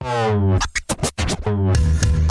Thank you.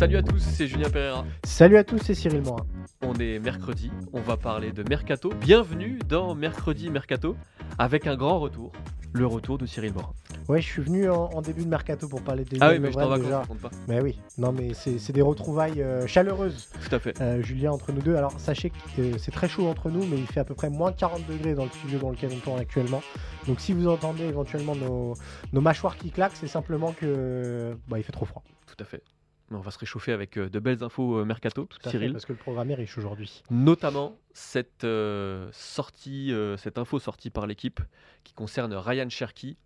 Salut à tous, c'est Julien Pereira. Salut à tous, c'est Cyril Morin. On est mercredi, on va parler de Mercato. Bienvenue dans Mercredi Mercato avec un grand retour, le retour de Cyril Morin. Ouais, je suis venu en, en début de mercato pour parler des Ah oui, mais je t'en déjà. compte pas. Mais oui, non mais c'est c'est des retrouvailles euh, chaleureuses, Tout à fait. euh, Julien, entre nous deux. Alors sachez que c'est très chaud entre nous, mais il fait à peu près moins 40 degrés dans le studio dans lequel on tourne actuellement. Donc si vous entendez éventuellement nos, nos mâchoires qui claquent, c'est simplement que bah, il fait trop froid. Tout à fait. Mais on va se réchauffer avec euh, de belles infos euh, Mercato, Tout à fait, Cyril. parce que le programme est riche aujourd'hui. Notamment cette euh, sortie, euh, cette info sortie par l'équipe qui concerne Ryan Cherky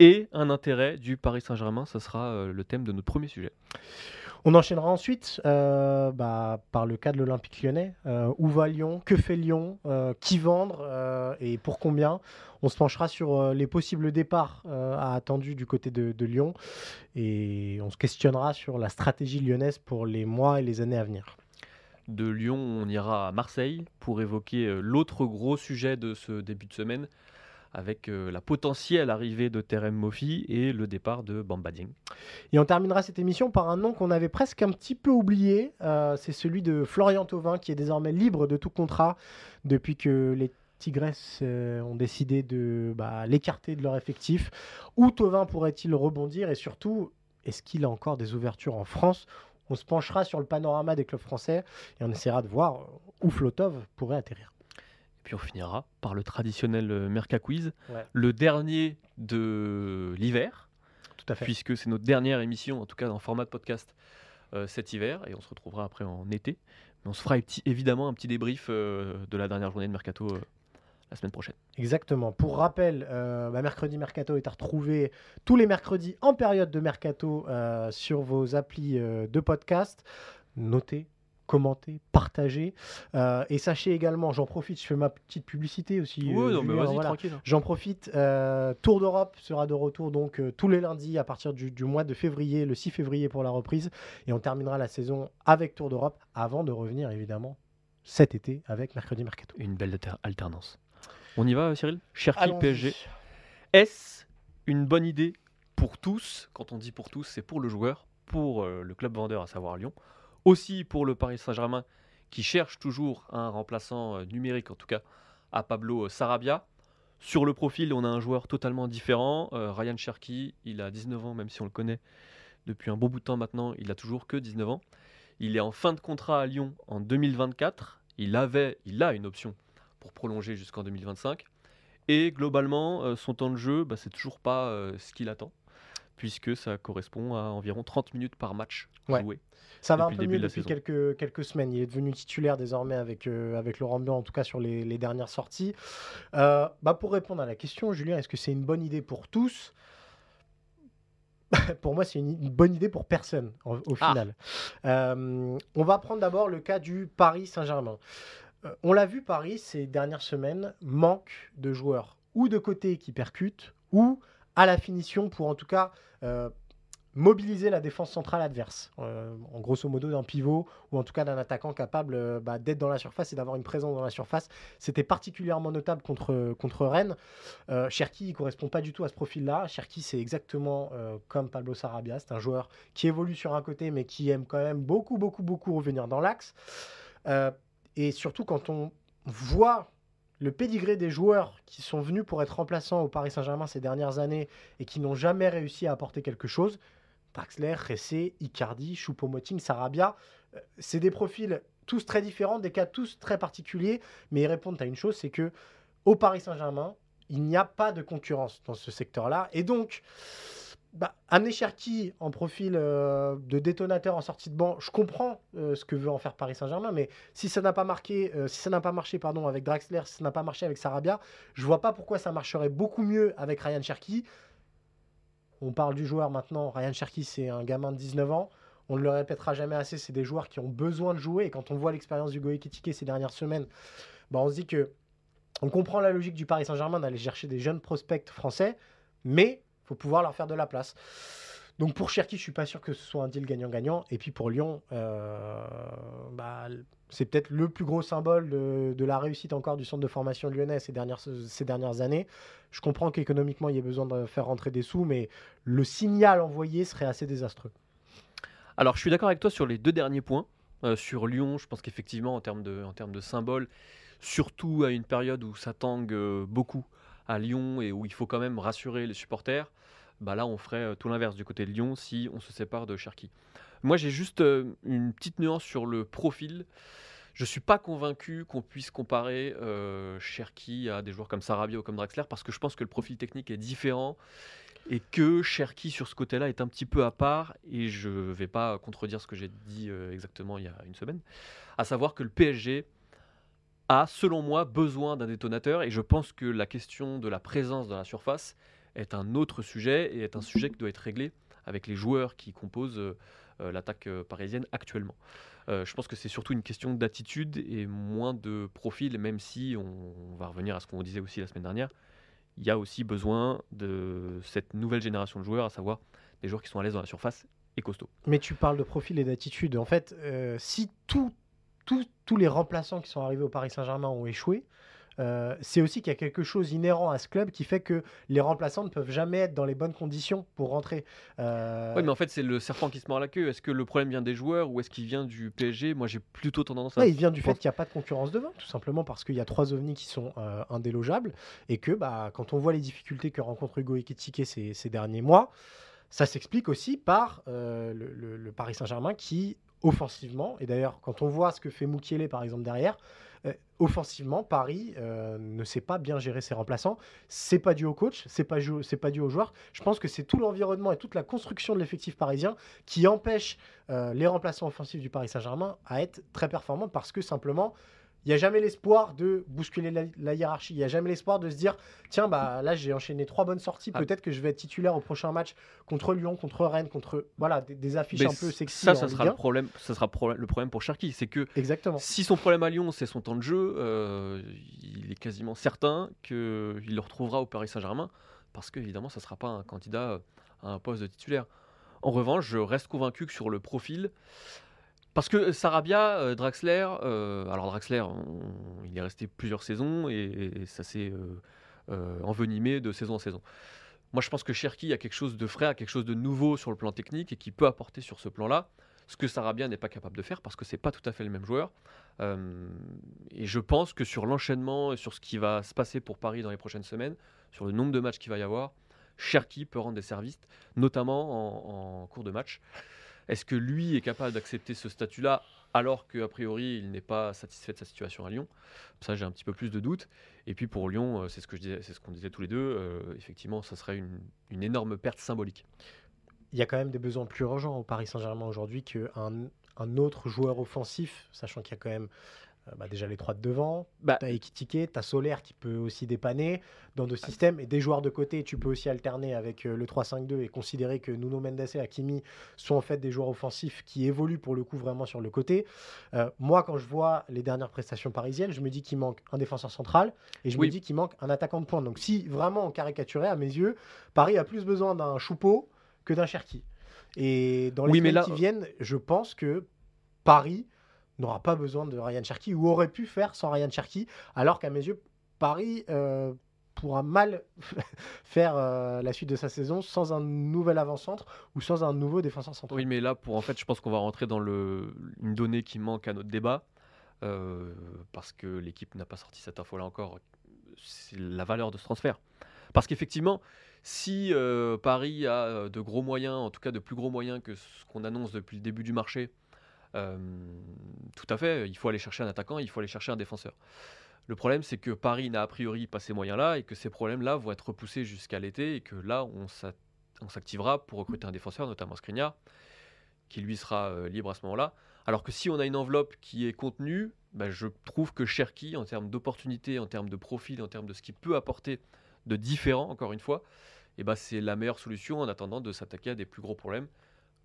et un intérêt du Paris Saint-Germain. Ça sera euh, le thème de notre premier sujet. On enchaînera ensuite euh, bah, par le cas de l'Olympique lyonnais. Euh, où va Lyon? Que fait Lyon? Euh, Qui vendre? Et pour combien? On se penchera sur les possibles départs à attendus du côté de, Lyon. Et on se questionnera sur la stratégie lyonnaise pour les mois et les années à venir. De Lyon, on ira à Marseille pour évoquer l'autre gros sujet de ce début de semaine avec euh, la potentielle arrivée de Terem Moffi et le départ de Bamba Dieng. Et on terminera cette émission par un nom qu'on avait presque un petit peu oublié. Euh, c'est celui de Florian Thauvin, qui est désormais libre de tout contrat depuis que les Tigresses euh, ont décidé de bah, l'écarter de leur effectif. Où Thauvin pourrait-il rebondir Et surtout, est-ce qu'il a encore des ouvertures en France? On se penchera sur le panorama des clubs français et on essaiera de voir où Flotov pourrait atterrir. Puis on finira par le traditionnel euh, Merca Quiz, Ouais. le dernier de l'hiver, Tout à fait. puisque c'est notre dernière émission, en tout cas en format de podcast euh, cet hiver, et on se retrouvera après en été. Mais on se fera évidemment un petit débrief euh, de la dernière journée de Mercato euh, la semaine prochaine. Exactement. Pour rappel, euh, bah, Mercredi Mercato est à retrouver tous les mercredis en période de Mercato euh, sur vos applis euh, de podcast. Notez, commentez, partagez. Euh, et sachez également, j'en profite, je fais ma petite publicité aussi. euh, non, mais Julien, vas-y, voilà. tranquille. J'en profite. euh, Tour d'Europe sera de retour donc euh, tous les lundis à partir du, du mois de février, le 6 février pour la reprise. Et on terminera la saison avec Tour d'Europe avant de revenir évidemment cet été avec Mercredi Mercato. Une belle alter- alternance. On y va, Cyril? Cherki. PSG. Est-ce une bonne idée pour tous? Quand on dit pour tous, c'est pour le joueur, pour euh, le club vendeur, à savoir Lyon, aussi pour le Paris Saint-Germain qui cherche toujours un remplaçant euh, numérique, en tout cas à Pablo euh, Sarabia. Sur le profil, on a un joueur totalement différent. Euh, Ryan Cherky, il a 19 ans, même si on le connaît depuis un bon bout de temps maintenant, il a toujours que 19 ans. Il est en fin de contrat à Lyon en 2024. Il avait, il a une option pour prolonger jusqu'en 2025. Et globalement, son temps de jeu, bah, c'est toujours pas ce qu'il attend, puisque ça correspond à environ 30 minutes par match Ouais. joué. Ça va un peu mieux de depuis quelques, quelques semaines. Il est devenu titulaire désormais avec, euh, avec Laurent Blanc, en tout cas sur les, les dernières sorties. Euh, bah pour répondre à la question, Julien, est-ce que c'est une bonne idée pour tous? Pour moi, c'est une, une bonne idée pour personne, au Ah. final. Euh, on va prendre d'abord le cas du Paris Saint-Germain. On l'a vu, Paris, ces dernières semaines, manque de joueurs ou de côté qui percutent, ou à la finition pour en tout cas mobiliser la défense centrale adverse. Euh, en grosso modo d'un pivot ou en tout cas d'un attaquant capable euh, bah, d'être dans la surface et d'avoir une présence dans la surface. C'était particulièrement notable contre, contre Rennes. Euh, Cherki ne correspond pas du tout à ce profil-là. Cherki, c'est exactement euh, comme Pablo Sarabia. C'est un joueur qui évolue sur un côté mais qui aime quand même beaucoup, beaucoup, beaucoup revenir dans l'axe. Et surtout quand on voit le pédigré des joueurs qui sont venus pour être remplaçants au Paris Saint-Germain ces dernières années et qui n'ont jamais réussi à apporter quelque chose, Draxler, Ressé, Icardi, Choupo-Moting, Sarabia, euh, c'est des profils tous très différents, des cas tous très particuliers, mais ils répondent à une chose, c'est que au Paris Saint-Germain, il n'y a pas de concurrence dans ce secteur-là, et donc bah, amener Cherki en profil euh, de détonateur en sortie de banc, je comprends euh, ce que veut en faire Paris Saint-Germain, mais si ça n'a pas marqué, si ça n'a pas marché pardon avec Draxler, si ça n'a pas marché avec Sarabia, je vois pas pourquoi ça marcherait beaucoup mieux avec Ryan Cherki. On parle du joueur maintenant. Ryan Cherki, c'est un gamin de 19 ans. On ne le répétera jamais assez. C'est des joueurs qui ont besoin de jouer. Et quand on voit l'expérience du Ekitike ces dernières semaines, bah, on se dit que on comprend la logique du Paris Saint-Germain d'aller chercher des jeunes prospects français, mais faut pouvoir leur faire de la place. Donc pour Cherki, je suis pas sûr que ce soit un deal gagnant-gagnant. Et puis pour Lyon, euh, bah, c'est peut-être le plus gros symbole de, la réussite encore du centre de formation lyonnais ces dernières, ces dernières années. Je comprends qu'économiquement, il y ait besoin de faire rentrer des sous, mais le signal envoyé serait assez désastreux. Alors je suis d'accord avec toi sur les deux derniers points. Euh, sur Lyon, je pense qu'effectivement, en termes de, en termes de symbole, surtout à une période où ça tangue euh, beaucoup à Lyon et où il faut quand même rassurer les supporters, bah là on ferait euh, tout l'inverse du côté de Lyon si on se sépare de Cherki. Moi j'ai juste euh, une petite nuance sur le profil. Je ne suis pas convaincu qu'on puisse comparer euh, Cherki à des joueurs comme Sarabia ou comme Draxler parce que je pense que le profil technique est différent et que Cherki sur ce côté-là est un petit peu à part et je ne vais pas contredire ce que j'ai dit exactement il y a une semaine, à savoir que le PSG a, selon moi, besoin d'un détonateur. Et je pense que la question de la présence dans la surface est un autre sujet et est un sujet qui doit être réglé avec les joueurs qui composent euh, euh, l'attaque euh, parisienne actuellement. je pense que c'est surtout une question d'attitude et moins de profil, même si on, va revenir à ce qu'on disait aussi la semaine dernière. Il y a aussi besoin de cette nouvelle génération de joueurs, à savoir des joueurs qui sont à l'aise dans la surface et costauds. Mais tu parles de profil et d'attitude. En fait, si tout tous les remplaçants qui sont arrivés au Paris Saint-Germain ont échoué. Euh, c'est aussi qu'il y a quelque chose inhérent à ce club qui fait que les remplaçants ne peuvent jamais être dans les bonnes conditions pour rentrer. Euh, oui, mais en fait, c'est le serpent qui se mord la queue. Est-ce que le problème vient des joueurs ou est-ce qu'il vient du PSG Moi, j'ai plutôt tendance à. il vient du fait qu'il n'y a pas de concurrence devant, tout simplement parce qu'il y a trois ovnis qui sont euh, indélogeables et que bah, quand on voit les difficultés que rencontre Hugo Ekitike ces, ces derniers mois, ça s'explique aussi par le, Paris Saint-Germain qui offensivement. Et d'ailleurs, quand on voit ce que fait Moukielé, par exemple, derrière, euh, offensivement, Paris euh, ne sait pas bien gérer ses remplaçants. C'est pas dû au coach, c'est pas, c'est pas dû aux joueurs. Je pense que c'est tout l'environnement et toute la construction de l'effectif parisien qui empêche euh, les remplaçants offensifs du Paris Saint-Germain à être très performants parce que simplement, il n'y a jamais l'espoir de bousculer la, hiérarchie. Il n'y a jamais l'espoir de se dire tiens, bah là, j'ai enchaîné trois bonnes sorties. Ah. Peut-être que je vais être titulaire au prochain match contre Lyon, contre Rennes, contre. Voilà, des, affiches un peu sexy. Ça, ça sera, le problème, ça sera le problème pour Cherki. C'est que Exactement. si son problème à Lyon, c'est son temps de jeu, euh, il est quasiment certain qu'il le retrouvera au Paris Saint-Germain. Parce qu'évidemment, ça ne sera pas un candidat à un poste de titulaire. En revanche, je reste convaincu que sur le profil, parce que Sarabia, euh, Draxler, euh, alors Draxler, il est resté plusieurs saisons et, ça s'est euh, envenimé de saison en saison. Moi, je pense que Cherki a quelque chose de frais, a quelque chose de nouveau sur le plan technique et qui peut apporter sur ce plan-là ce que Sarabia n'est pas capable de faire parce que c'est pas tout à fait le même joueur. et je pense que sur l'enchaînement et sur ce qui va se passer pour Paris dans les prochaines semaines, sur le nombre de matchs qu'il va y avoir, Cherki peut rendre des services, notamment en cours de match. Est-ce que lui est capable d'accepter ce statut-là alors qu'a priori il n'est pas satisfait de sa situation à Lyon? Ça, j'ai un petit peu plus de doutes. Et puis pour Lyon, euh, c'est ce que ce qu'on disait tous les deux. Euh, effectivement, ça serait une, énorme perte symbolique. Il y a quand même des besoins plus urgents au Paris Saint-Germain aujourd'hui qu'un un autre joueur offensif, sachant qu'il y a quand même bah, déjà les trois de devant, bah, tu as Ekitike, tu as Solaire qui peut aussi dépanner dans deux systèmes et des joueurs de côté, tu peux aussi alterner avec euh, le 3-5-2 et considérer que Nuno Mendes et Hakimi sont en fait des joueurs offensifs qui évoluent pour le coup vraiment sur le côté. Euh, moi, quand je vois les dernières prestations parisiennes, je me dis qu'il manque un défenseur central et je me dis qu'il manque un attaquant de pointe. Donc si vraiment on caricaturait, à mes yeux, Paris a plus besoin d'un Choupeau que d'un Cherki. Et dans les oui, semaines qui viennent, je pense que Paris n'aura pas besoin de Ryan Cherky ou aurait pu faire sans Ryan Cherky, alors qu'à mes yeux, Paris euh, pourra mal faire euh, la suite de sa saison sans un nouvel avant-centre ou sans un nouveau défenseur central. Oui, mais là, pour en fait, je pense qu'on va rentrer dans une donnée qui manque à notre débat, euh, parce que l'équipe n'a pas sorti cette info-là encore. C'est la valeur de ce transfert. Parce qu'effectivement, si Paris a de gros moyens, en tout cas de plus gros moyens que ce qu'on annonce depuis le début du marché, tout à fait, il faut aller chercher un attaquant, il faut aller chercher un défenseur. Le problème, c'est que Paris n'a a priori pas ces moyens-là et que ces problèmes-là vont être repoussés jusqu'à l'été et que là, on s'activera pour recruter un défenseur, notamment Skriniar, qui lui sera euh, libre à ce moment-là. Alors que si on a une enveloppe qui est contenue, bah, je trouve que Cherki, en termes d'opportunités, en termes de profil, en termes de ce qu'il peut apporter de différent, encore une fois, et bah, c'est la meilleure solution en attendant de s'attaquer à des plus gros problèmes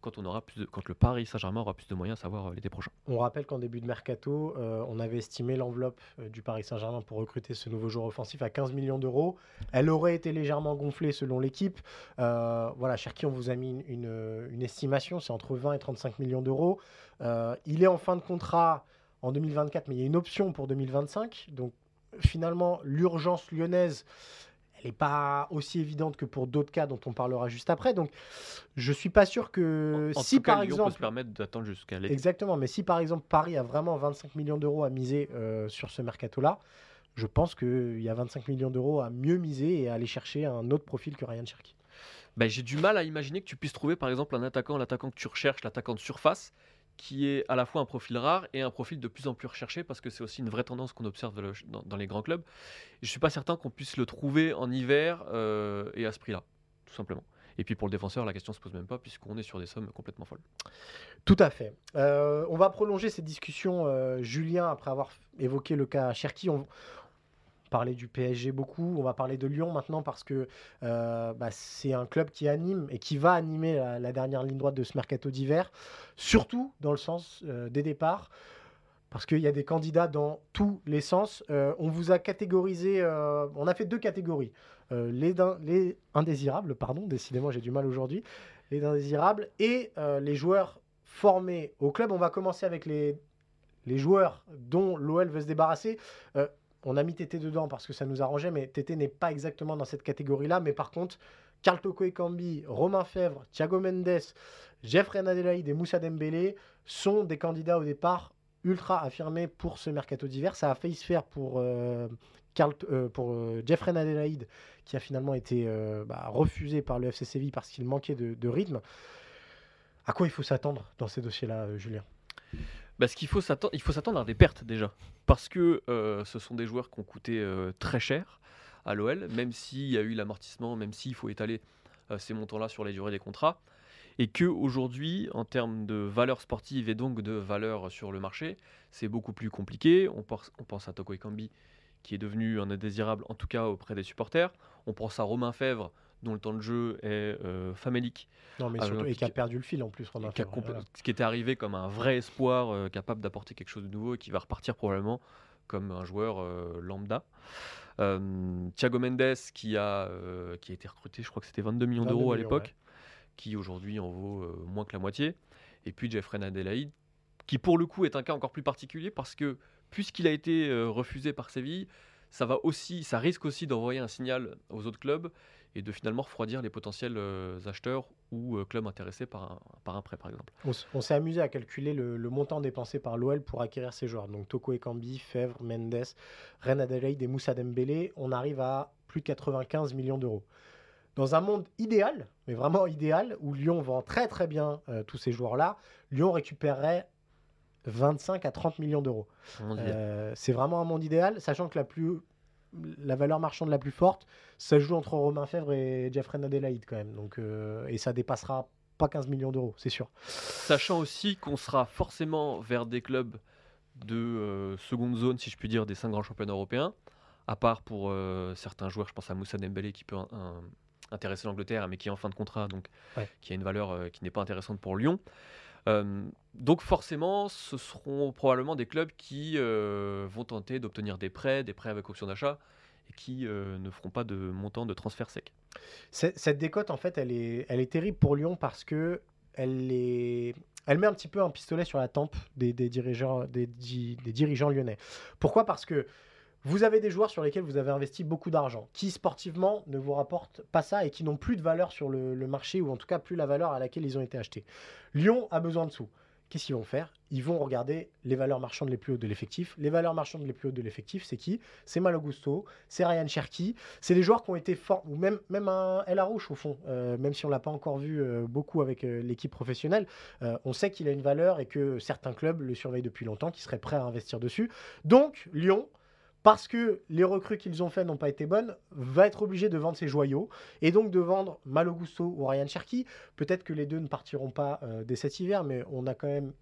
quand, on le Paris Saint-Germain aura plus de moyens, à savoir euh, l'été prochain. On rappelle qu'en début de mercato, euh, on avait estimé l'enveloppe euh, du Paris Saint-Germain pour recruter ce nouveau joueur offensif à 15 millions d'euros. Elle aurait été légèrement gonflée selon l'équipe. Euh, voilà, Cherki, on vous a mis une, estimation, c'est entre 20 et 35 millions d'euros. Il est en fin de contrat en 2024, mais il y a une option pour 2025. Donc finalement, l'urgence lyonnaise, elle n'est pas aussi évidente que pour d'autres cas dont on parlera juste après. Donc je suis pas sûr que En si tout cas, par Lyon peut exemple se permettre d'attendre jusqu'à l'été. Exactement, mais si par exemple Paris a vraiment 25 millions d'euros à miser euh, sur ce mercato-là, je pense qu'il y a 25 millions d'euros à mieux miser et à aller chercher un autre profil que Ryan Cherky. Bah, j'ai du mal à imaginer que tu puisses trouver par exemple un attaquant, l'attaquant que tu recherches, l'attaquant de surface, qui est à la fois un profil rare et un profil de plus en plus recherché parce que c'est aussi une vraie tendance qu'on observe dans, les grands clubs. Je suis pas certain qu'on puisse le trouver en hiver euh, et à ce prix-là, tout simplement. Et puis pour le défenseur, la question se pose même pas puisqu'on est sur des sommes complètement folles. Tout à fait. Euh, on va prolonger cette discussion, euh, Julien, après avoir évoqué le cas Cherki. On parlait du PSG beaucoup, on va parler de Lyon maintenant parce que euh, bah, c'est un club qui anime et qui va animer la, dernière ligne droite de ce mercato d'hiver, surtout dans le sens euh, des départs. Parce qu'il y a des candidats dans tous les sens. Euh, on vous a catégorisé, on a fait deux catégories. Les, indésirables, pardon, décidément j'ai du mal aujourd'hui, les indésirables et les joueurs formés au club. On va commencer avec les joueurs dont l'OL veut se débarrasser. On a mis Tété dedans parce que ça nous arrangeait, mais Tété n'est pas exactement dans cette catégorie-là. Mais par contre, Karl Toko Ekambi, Romain Fèvre, Thiago Mendes, Jeffrey Adelaide et Moussa Dembélé sont des candidats au départ ultra affirmés pour ce mercato d'hiver. Ça a failli se faire pour, euh, euh, euh, Jeffrey Adelaide, qui a finalement été bah, refusé par le FC Séville parce qu'il manquait de, rythme. À quoi il faut s'attendre dans ces dossiers-là, Julien? Bah, ce qu'il faut s'attendre, il faut s'attendre à des pertes déjà, parce que euh, ce sont des joueurs qui ont coûté euh, très cher à l'OL, même s'il y a eu l'amortissement, même s'il faut étaler euh, ces montants-là sur les durées des contrats, et que aujourd'hui, en termes de valeur sportive et donc de valeur sur le marché, c'est beaucoup plus compliqué. On pense, on pense à Toko Ekambi, qui est devenu un indésirable, en tout cas auprès des supporters. On pense à Romain Fèvre, dont le temps de jeu est euh, famélique, Non, mais Ah, surtout, et qui a perdu le fil en plus, qui, a voilà. qui était arrivé comme un vrai espoir euh, capable d'apporter quelque chose de nouveau et qui va repartir probablement comme un joueur euh, lambda. Thiago Mendes qui a, qui a été recruté, je crois que c'était 22 millions 22 d'euros à l'époque, ouais. qui aujourd'hui en vaut moins que la moitié. Et puis Jeffrey Adelaide, qui pour le coup est un cas encore plus particulier parce que puisqu'il a été refusé par Séville, ça va aussi, ça risque aussi d'envoyer un signal aux autres clubs et de finalement refroidir les potentiels euh, acheteurs ou euh, clubs intéressés par un, par un prêt par exemple. On, s'est amusé à calculer le, le montant dépensé par l'OL pour acquérir ces joueurs. Donc Toko Ekambi, Fèvre, Mendes, Ren Adelaide et Moussa Dembélé. On arrive à plus de 95 millions d'euros. Dans un monde idéal, mais vraiment idéal, où Lyon vend très très bien euh, tous ces joueurs-là, Lyon récupérerait 25 à 30 millions d'euros. Euh, c'est vraiment un monde idéal, sachant que la, plus, la valeur marchande la plus forte, ça joue entre Romain Fèvre et Jeffrey Adelaide quand même. Donc, euh, et ça dépassera pas 15 millions d'euros, c'est sûr. Sachant aussi qu'on sera forcément vers des clubs de euh, seconde zone, si je puis dire, des cinq grands championnats européens, à part pour euh, certains joueurs, je pense à Moussa Dembélé qui peut un- un- intéresser l'Angleterre, mais qui est en fin de contrat, donc Ouais. qui a une valeur qui n'est pas intéressante pour Lyon. Euh, donc forcément, ce seront probablement des clubs qui euh, vont tenter d'obtenir des prêts, des prêts avec option d'achat, et qui euh, ne feront pas de montant de transfert sec. Cette décote, en fait, elle est, terrible pour Lyon parce que elle, met un petit peu un pistolet sur la tempe des dirigeants lyonnais. Pourquoi? Parce que vous avez des joueurs sur lesquels vous avez investi beaucoup d'argent, qui sportivement ne vous rapportent pas ça et qui n'ont plus de valeur sur le, marché, ou en tout cas plus la valeur à laquelle ils ont été achetés. Lyon a besoin de sous. Qu'est-ce qu'ils vont faire? Ils vont regarder les valeurs marchandes les plus hautes de l'effectif. Les valeurs marchandes les plus hautes de l'effectif, c'est qui? C'est Malo Gusto, c'est Ryan Cherky, c'est des joueurs qui ont été forts, ou même, un El Arouche au fond, euh, même si on l'a pas encore vu euh, beaucoup avec euh, l'équipe professionnelle, on sait qu'il a une valeur et que certains clubs le surveillent depuis longtemps, qui seraient prêts à investir dessus. Donc, Lyon parce que les recrues qu'ils ont faites n'ont pas été bonnes, va être obligé de vendre ses joyaux et donc de vendre Malo Gusto ou Ryan Cherky. Peut-être que les deux ne partiront pas euh, dès cet hiver, mais on a quand même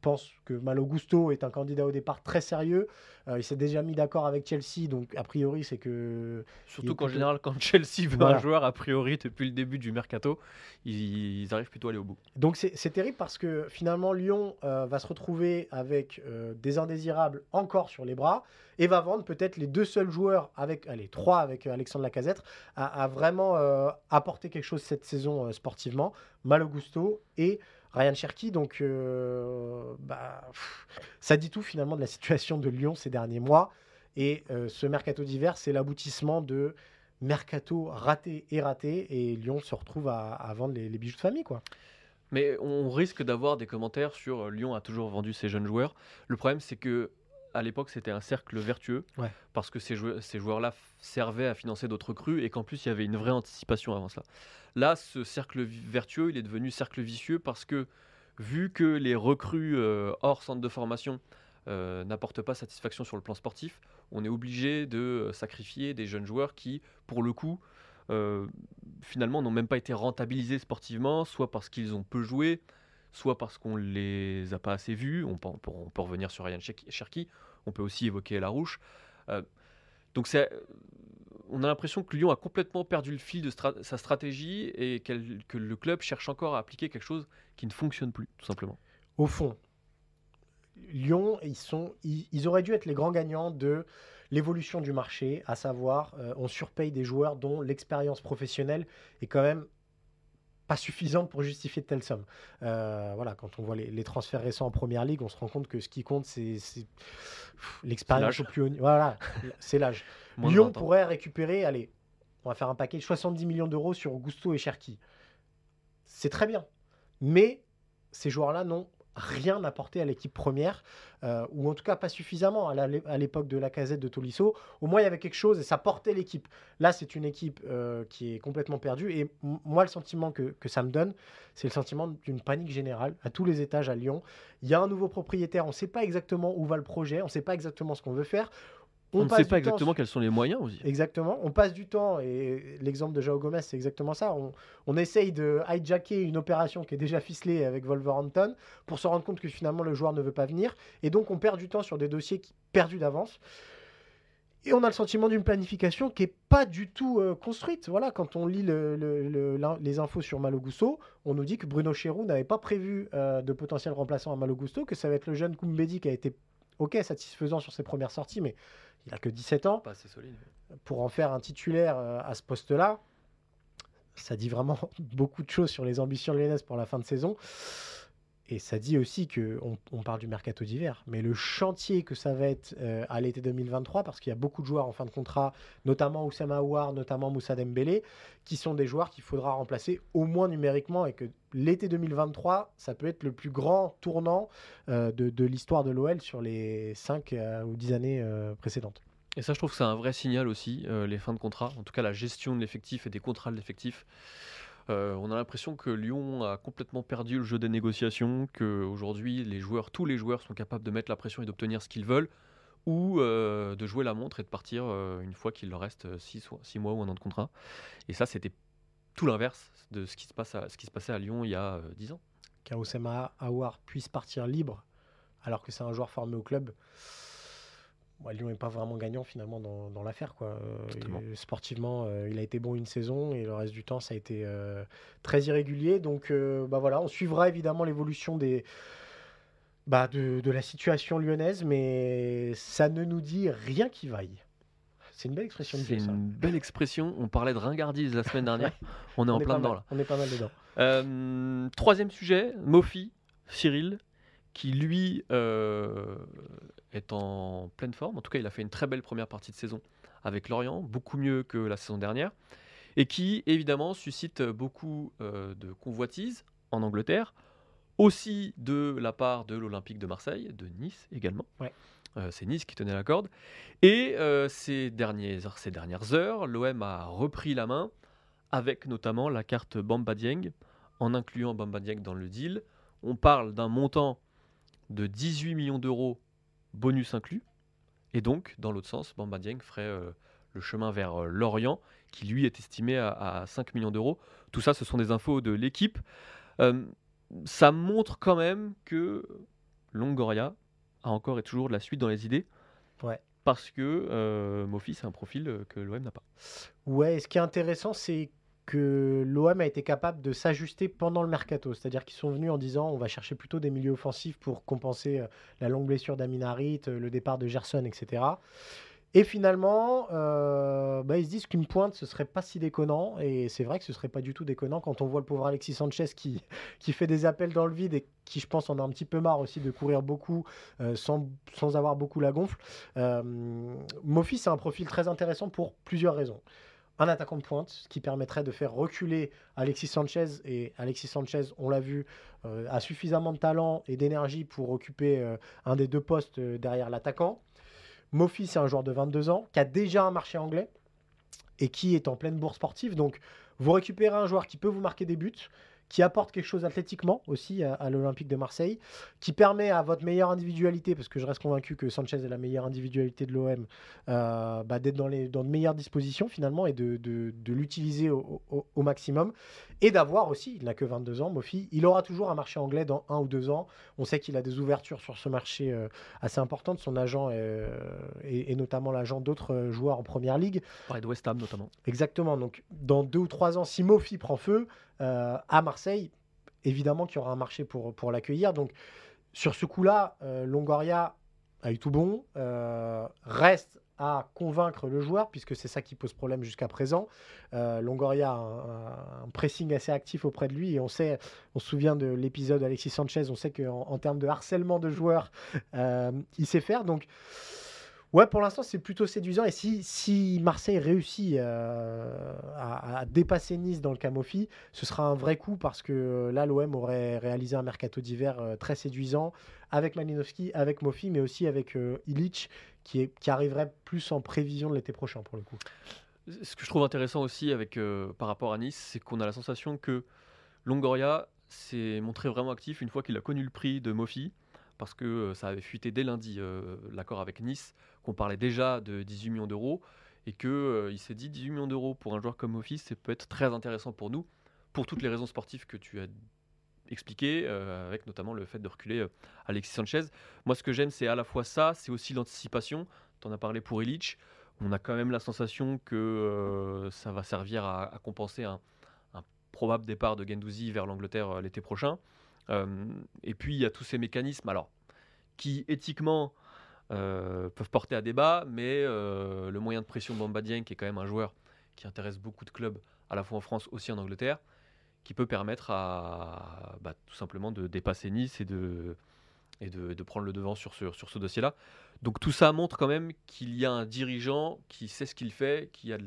pense que Malo Gusto est un candidat au départ très sérieux. Euh, il s'est déjà mis d'accord avec Chelsea, donc a priori c'est que. Surtout qu'en général, quand Chelsea veut un joueur, a priori depuis le début du mercato, ils, arrivent plutôt à aller au bout. Donc c'est terrible parce que finalement Lyon euh, va se retrouver avec euh, des indésirables encore sur les bras et va vendre peut-être les deux seuls joueurs avec, allez trois avec Alexandre Lacazette à, à vraiment apporter quelque chose cette saison sportivement. Malo Gusto et Ryan Cherky. Donc, euh, bah, ça dit tout finalement de la situation de Lyon ces derniers mois. Et euh, ce mercato d'hiver, c'est l'aboutissement de mercato raté et raté. Et Lyon se retrouve à, vendre les, bijoux de famille, quoi. Mais on risque d'avoir des commentaires sur euh, Lyon a toujours vendu ses jeunes joueurs. Le problème, c'est que à l'époque, c'était un cercle vertueux parce que ces, ces joueurs-là servaient à financer d'autres crues et qu'en plus, il y avait une vraie anticipation avant ça. Là, ce cercle vertueux, il est devenu cercle vicieux parce que vu que les recrues euh, hors centre de formation euh, n'apportent pas satisfaction sur le plan sportif, on est obligé de euh, sacrifier des jeunes joueurs qui, pour le coup, finalement n'ont même pas été rentabilisés sportivement, soit parce qu'ils ont peu joué, soit parce qu'on les a pas assez vus. On peut, revenir sur Ryan Cherky, on peut aussi évoquer Larouche. donc c'est on a l'impression que Lyon a complètement perdu le fil de sa stratégie et que le club cherche encore à appliquer quelque chose qui ne fonctionne plus, tout simplement. Au fond, Lyon, ils, sont, ils, auraient dû être les grands gagnants de l'évolution du marché, à savoir, euh, on surpaye des joueurs dont l'expérience professionnelle est quand même pas suffisante pour justifier de telles sommes. Euh, voilà, quand on voit les, transferts récents en première ligue, on se rend compte que ce qui compte, c'est l'expérience au plus haut niveau. Voilà, c'est l'âge. Lyon pourrait récupérer, allez, on va faire un paquet 70 millions d'euros sur Gusto et Cherki. C'est très bien. Mais ces joueurs-là n'ont rien apporté à l'équipe première, euh, ou en tout cas pas suffisamment à l'époque de la casette de Tolisso. Au moins, il y avait quelque chose et ça portait l'équipe. Là, c'est une équipe euh, qui est complètement perdue. Et moi, le sentiment que, que ça me donne, c'est le sentiment d'une panique générale à tous les étages à Lyon. Il y a un nouveau propriétaire, on ne sait pas exactement où va le projet, on ne sait pas exactement ce qu'on veut faire. On, ne sait pas exactement quels sont les moyens aussi. Exactement. On passe du temps, et l'exemple de Jao Gomez, c'est exactement ça. On, essaye de hijacker une opération qui est déjà ficelée avec Wolverhampton pour se rendre compte que finalement le joueur ne veut pas venir. Et donc on perd du temps sur des dossiers qui, perdus d'avance. Et on a le sentiment d'une planification qui n'est pas du tout euh, construite. Voilà, quand on lit les infos sur Malo on nous dit que Bruno Chéroux n'avait pas prévu euh, de potentiel remplaçant à Malo que ça va être le jeune Koumbedi qui a été ok satisfaisant sur ses premières sorties, mais il a que 17 ans. Pas assez solide. Pour en faire un titulaire euh, à ce poste-là, ça dit vraiment beaucoup de choses sur les ambitions lyonnaises pour la fin de saison. Et ça dit aussi que on, parle du mercato d'hiver, mais le chantier que ça va être euh, à l'été 2023, parce qu'il y a beaucoup de joueurs en fin de contrat, notamment Oussama Aouar, notamment Moussa Dembélé, qui sont des joueurs qu'il faudra remplacer au moins numériquement, et que l'été 2023, ça peut être le plus grand tournant euh, de, l'histoire de l'OL sur les 5 euh, ou 10 années précédentes. Et ça, je trouve que c'est un vrai signal aussi, les fins de contrat, en tout cas la gestion de l'effectif et des contrats de l'effectif. Euh, on a l'impression que Lyon a complètement perdu le jeu des négociations, que aujourd'hui les joueurs, tous les joueurs sont capables de mettre la pression et d'obtenir ce qu'ils veulent, ou euh, de jouer la montre et de partir euh, une fois qu'il leur reste 6 mois ou un an de contrat. Et ça, c'était tout l'inverse de ce qui, se passait à Lyon il y a 10 ans. Qu'Aosema Aouar puisse partir libre alors que c'est un joueur formé au club. Lyon n'est pas vraiment gagnant finalement dans, l'affaire. Quoi. Euh, sportivement, euh, il a été bon une saison et le reste du temps, ça a été euh, très irrégulier. Donc bah voilà, on suivra évidemment l'évolution des, bah, de, la situation lyonnaise, mais ça ne nous dit rien qui vaille. C'est une belle expression. C'est une belle expression. On parlait de ringardise la semaine dernière. on est en plein dedans là. On est pas mal dedans. troisième sujet, Mofi, Cyril, qui lui est en pleine forme. En tout cas, il a fait une très belle première partie de saison avec Lorient, beaucoup mieux que la saison dernière, et qui évidemment suscite beaucoup euh, de convoitises en Angleterre, aussi de la part de l'Olympique de Marseille, de Nice également. Euh, c'est Nice qui tenait la corde. Et euh, ces, dernières, ces dernières heures, l'OM a repris la main avec notamment la carte Bamba Dieng, en incluant Bamba Dieng dans le deal. On parle d'un montant de 18 millions d'euros bonus inclus, Et donc, dans l'autre sens, Bamba Dieng ferait euh, le chemin vers euh, Lorient, qui lui est estimé à, à 5 millions d'euros. Tout ça, ce sont des infos de l'équipe. Euh, ça montre quand même que Longoria a encore et toujours de la suite dans les idées. Ouais. Parce que Mofi, c'est un profil que l'OM n'a pas. Ouais, et ce qui est intéressant, c'est que l'OM a été capable de s'ajuster pendant le mercato. C'est-à-dire qu'ils sont venus en disant on va chercher plutôt des milieux offensifs pour compenser euh, la longue blessure d'Aminarit, euh, le départ de Gerson, etc. Et finalement, euh, bah, ils se disent qu'une pointe, ce serait pas si déconnant. Et c'est vrai que ce serait pas du tout déconnant quand on voit le pauvre Alexis Sanchez qui, qui fait des appels dans le vide et qui, je pense, en a un petit peu marre aussi de courir beaucoup sans, sans avoir beaucoup la gonfle. Euh, Mofi, c'est un profil très intéressant pour plusieurs raisons. Un attaquant de pointe, qui permettrait de faire reculer Alexis Sanchez. Et Alexis Sanchez, on l'a vu, euh, a suffisamment de talent et d'énergie pour occuper euh, un des deux postes euh, derrière l'attaquant. Mofi, c'est un joueur de 22 ans qui a déjà un marché anglais et qui est en pleine bourse sportive. Donc, vous récupérez un joueur qui peut vous marquer des buts, qui apporte quelque chose athlétiquement aussi à, à l'Olympique de Marseille, qui permet à votre meilleure individualité, parce que je reste convaincu que Sanchez est la meilleure individualité de l'OM, euh, bah, d'être dans, les, dans de meilleures dispositions finalement et de, de- de l'utiliser au, au- au maximum. Et d'avoir aussi, il n'a que 22 ans, Mofi, il aura toujours un marché anglais dans un ou deux ans. On sait qu'il a des ouvertures sur ce marché euh, assez importantes. Son agent euh, et, et notamment l'agent d'autres joueurs en première ligue. Pareil de West Ham notamment. Exactement. Donc, dans deux ou trois ans, si Mofi prend feu à Marseille, évidemment qu'il y aura un marché pour, pour l'accueillir. Donc, sur ce coup-là, euh, Longoria a eu tout bon. euh, reste à convaincre le joueur, puisque c'est ça qui pose problème jusqu'à présent. Euh, Longoria a un, pressing assez actif auprès de lui, et on sait, on se souvient de l'épisode Alexis Sanchez, on sait qu'en en termes de harcèlement de joueurs, euh, il sait faire. Donc, Ouais, pour l'instant, c'est plutôt séduisant. Et si, si Marseille réussit euh, à, dépasser Nice dans le Camofi, ce sera un vrai coup parce que euh, là, l'OM aurait réalisé un mercato d'hiver euh, très séduisant avec Malinowski, avec Mofi, mais aussi avec Illich qui, est, qui arriverait plus en prévision de l'été prochain pour le coup. Ce que je trouve intéressant aussi avec, par rapport à Nice, c'est qu'on a la sensation que Longoria s'est montré vraiment actif une fois qu'il a connu le prix de Mofi, parce que euh, ça avait fuité dès lundi euh, l'accord avec Nice, qu'on parlait déjà de 18 millions d'euros, et qu'il il s'est dit 18 millions d'euros pour un joueur comme Mofi, ça peut être très intéressant pour nous, pour toutes les raisons sportives que tu as expliquées, euh, avec notamment le fait de reculer euh, Alexis Sanchez. Moi, ce que j'aime, c'est à la fois ça, c'est aussi l'anticipation. Tu en as parlé pour Illich. On a quand même la sensation que euh, ça va servir à, compenser un, probable départ de Gendouzi vers l'Angleterre euh, l'été prochain. Euh, et puis, il y a tous ces mécanismes, alors, qui éthiquement euh, peuvent porter à débat, mais euh, le moyen de pression de Bamba Dieng, qui est quand même un joueur qui intéresse beaucoup de clubs, à la fois en France, aussi en Angleterre, qui peut permettre bah, tout simplement de dépasser Nice et de, prendre le devant sur ce, dossier-là. Donc tout ça montre quand même qu'il y a un dirigeant qui sait ce qu'il fait, qui a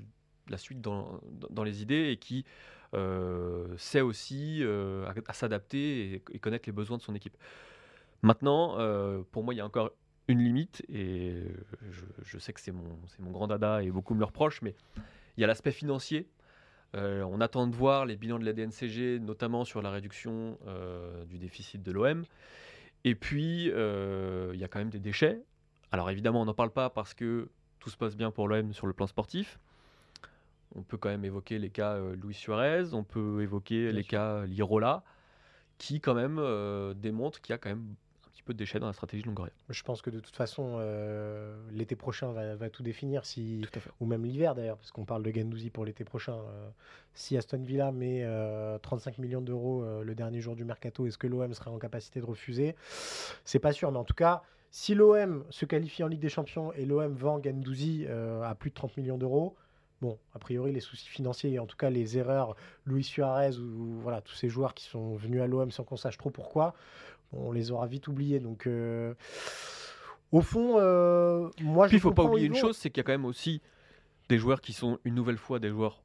la suite dans, les idées et qui sait aussi euh, à, s'adapter et, connaître les besoins de son équipe. Maintenant, euh, pour moi, il y a encore une limite et je, sais que c'est mon, mon grand dada et beaucoup me le reprochent, mais il y a l'aspect financier. Euh, on attend de voir les bilans de la DNCG, notamment sur la réduction euh, du déficit de l'OM. Et puis, euh, il y a quand même des déchets. Alors évidemment, on n'en parle pas parce que tout se passe bien pour l'OM sur le plan sportif. On peut quand même évoquer les cas euh, Luis Suarez, on peut évoquer Bien les sûr. cas Lirola, qui quand même euh, démontrent qu'il y a quand même un petit peu de déchets dans la stratégie de Longoria. Je pense que de toute façon, euh, l'été prochain va, va tout définir, si, Tout ou même l'hiver d'ailleurs, parce qu'on parle de Gendouzi pour l'été prochain. euh, si Aston Villa met euh, 35 millions d'euros euh, le dernier jour du mercato, est-ce que l'OM serait en capacité de refuser? C'est pas sûr, mais en tout cas, si l'OM se qualifie en Ligue des Champions et l'OM vend Gendouzi euh, à plus de 30 millions d'euros, bon, a priori, les soucis financiers, et en tout cas les erreurs, Luis Suarez ou voilà, tous ces joueurs qui sont venus à l'OM sans qu'on sache trop pourquoi, on les aura vite oubliés. Donc, euh, au fond, euh, moi, Puis je il faut pas oublier une chose, c'est qu'il y a quand même aussi des joueurs qui sont une nouvelle fois des joueurs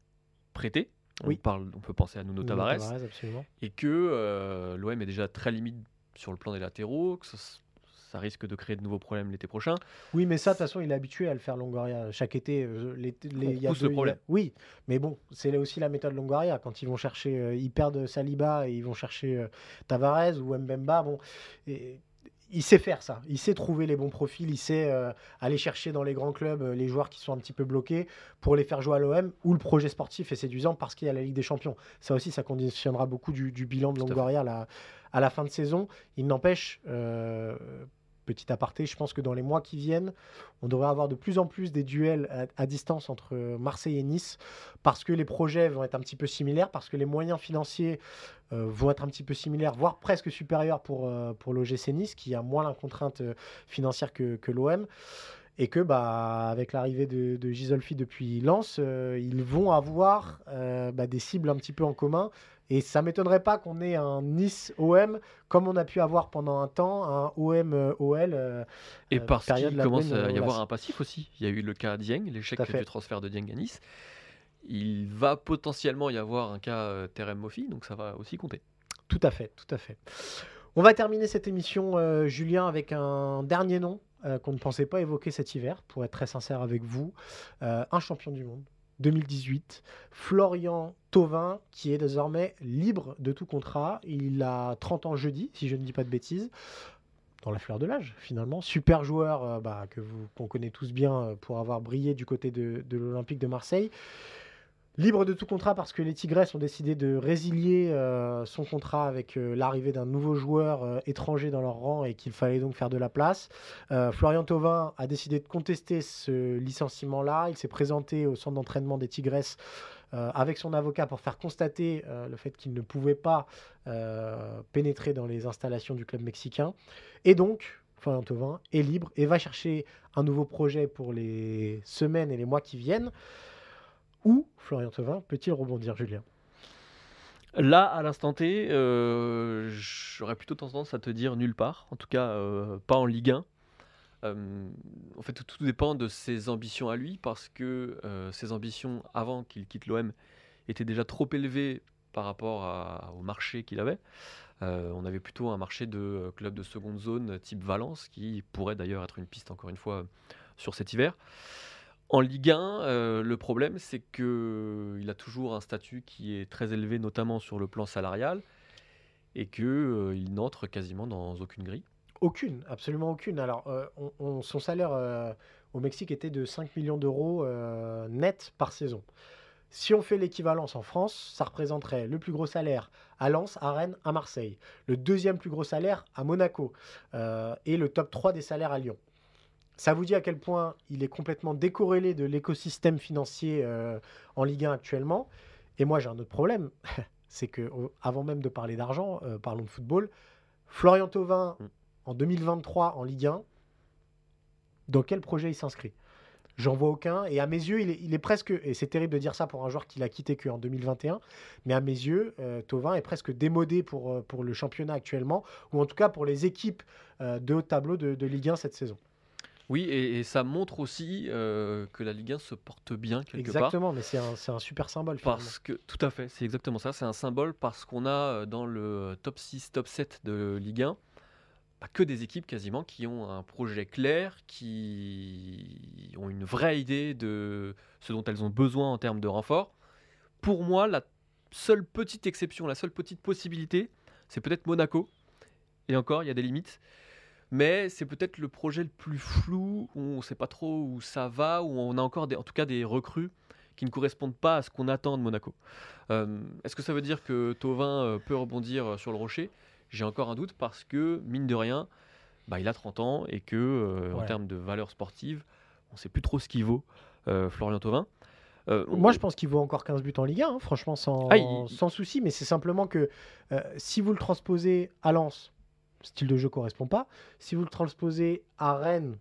prêtés. On, Oui. parle, on peut penser à Nuno Nuno Tavares. Et que euh, l'OM est déjà très limite sur le plan des latéraux, que ça, ça risque de créer de nouveaux problèmes l'été prochain. Oui, mais ça, de toute façon, il est habitué à le faire Longoria chaque été. euh, les- il y a deux- le il y a- problème. Oui, mais bon, c'est là aussi la méthode Longoria. Quand ils vont chercher, euh, ils perdent Saliba et ils vont chercher euh, Tavares ou Mbemba. Bon, et il sait faire ça. Il sait trouver les bons profils. Il sait euh, aller chercher dans les grands clubs euh, les joueurs qui sont un petit peu bloqués pour les faire jouer à l'OM où le projet sportif est séduisant parce qu'il y a la Ligue des Champions. Ça aussi, ça conditionnera beaucoup du, bilan de Longoria à la fin de saison. Il n'empêche, euh, petit aparté, je pense que dans les mois qui viennent, on devrait avoir de plus en plus des duels à, distance entre Marseille et Nice, parce que les projets vont être un petit peu similaires, parce que les moyens financiers euh, vont être un petit peu similaires, voire presque supérieurs pour, euh, pour l'OGC Nice, qui a moins la contrainte euh, financière que, que l'OM et que bah, avec l'arrivée de, de Gisolfi depuis Lens, ils vont avoir bah, des cibles un petit peu en commun et ça m'étonnerait pas qu'on ait un Nice OM comme on a pu avoir pendant un temps un OM euh, OL. Euh, et euh, parce qu'il commence à y avoir un passif aussi. Il y a eu le cas Dieng, l'échec du transfert de Dieng à Nice. Il va potentiellement y avoir un cas Terem Mofi, donc ça va aussi compter. Tout à fait, tout à fait. On va terminer cette émission, Julien, avec un dernier nom qu'on ne pensait pas évoquer cet hiver, pour être très sincère avec vous. un champion du monde, 2018. Florian Tovin, qui est désormais libre de tout contrat. Il a 30 ans jeudi, si je ne dis pas de bêtises. Dans la fleur de l'âge, finalement. Super joueur euh, bah, que vous qu'on connaît tous bien euh, pour avoir brillé du côté de l'Olympique de Marseille. Libre de tout contrat parce que les Tigresses ont décidé de résilier euh, son contrat avec euh, l'arrivée d'un nouveau joueur euh, étranger dans leur rang et qu'il fallait donc faire de la place. Florian Thauvin a décidé de contester ce licenciement-là. Il s'est présenté au centre d'entraînement des Tigresses avec son avocat pour faire constater le fait qu'il ne pouvait pas pénétrer dans les installations du club mexicain. Et donc, Florian Thauvin est libre et va chercher un nouveau projet pour les semaines et les mois qui viennent. Où Florian Thauvin peut-il rebondir, Julien? Là, à l'instant T, euh, j'aurais plutôt tendance à te dire nulle part. En tout cas, euh, pas en Ligue 1. Euh, en fait, tout, dépend de ses ambitions à lui, parce que ses ambitions avant qu'il quitte l'OM étaient déjà trop élevées par rapport au marché qu'il avait. on avait plutôt un marché de club de seconde zone type Valence, qui pourrait d'ailleurs être une piste, encore une fois, sur cet hiver. En Ligue 1, euh, le problème, c'est qu'il a toujours un statut qui est très élevé, notamment sur le plan salarial, et qu'il euh, n'entre quasiment dans aucune grille. Aucune, absolument aucune. Alors, euh, son salaire au Mexique était de 5 millions d'euros net par saison. Si on fait l'équivalence en France, ça représenterait le plus gros salaire à Lens, à Rennes, à Marseille, le deuxième plus gros salaire à Monaco et le top 3 des salaires à Lyon. Ça vous dit à quel point il est complètement décorrélé de l'écosystème financier euh, en Ligue 1 actuellement. Et moi, j'ai un autre problème. c'est que, avant même de parler d'argent, euh, parlons de football. Florian Thauvin, mm. en 2023 en Ligue 1, dans quel projet il s'inscrit? J'en vois aucun. Et à mes yeux, il est, presque, et c'est terrible de dire ça pour un joueur qui l'a quitté qu'en 2021, mais à mes yeux, euh, Tovin est presque démodé pour, pour le championnat actuellement, ou en tout cas pour les équipes de haut tableau de Ligue 1 cette saison. Oui, et, ça montre aussi euh, que la Ligue 1 se porte bien quelque exactement, mais c'est un, super symbole. Parce que, tout à fait, c'est exactement ça. C'est un symbole parce qu'on a euh, dans le top 6, top 7 de Ligue 1 pas que des équipes quasiment qui ont un projet clair, qui ont une vraie idée de ce dont elles ont besoin en termes de renfort. Pour moi, la seule petite exception, la seule petite possibilité, c'est peut-être Monaco. Et encore, il y a des limites mais c'est peut-être le projet le plus flou, où on ne sait pas trop où ça va, où on a encore des, en tout cas des recrues qui ne correspondent pas à ce qu'on attend de Monaco. Euh, est-ce que ça veut dire que Tovin euh, peut rebondir euh, sur le rocher? J'ai encore un doute parce que, mine de rien, bah, il a 30 ans et que, en termes de valeur sportive, on ne sait plus trop ce qu'il vaut, Florian Tovin. Moi, je pense qu'il vaut encore 15 buts en Ligue 1, hein, franchement, sans, ah, sans souci. Mais c'est simplement que si vous le transposez à Lens, style de jeu correspond pas. Si vous le transposez à Rennes,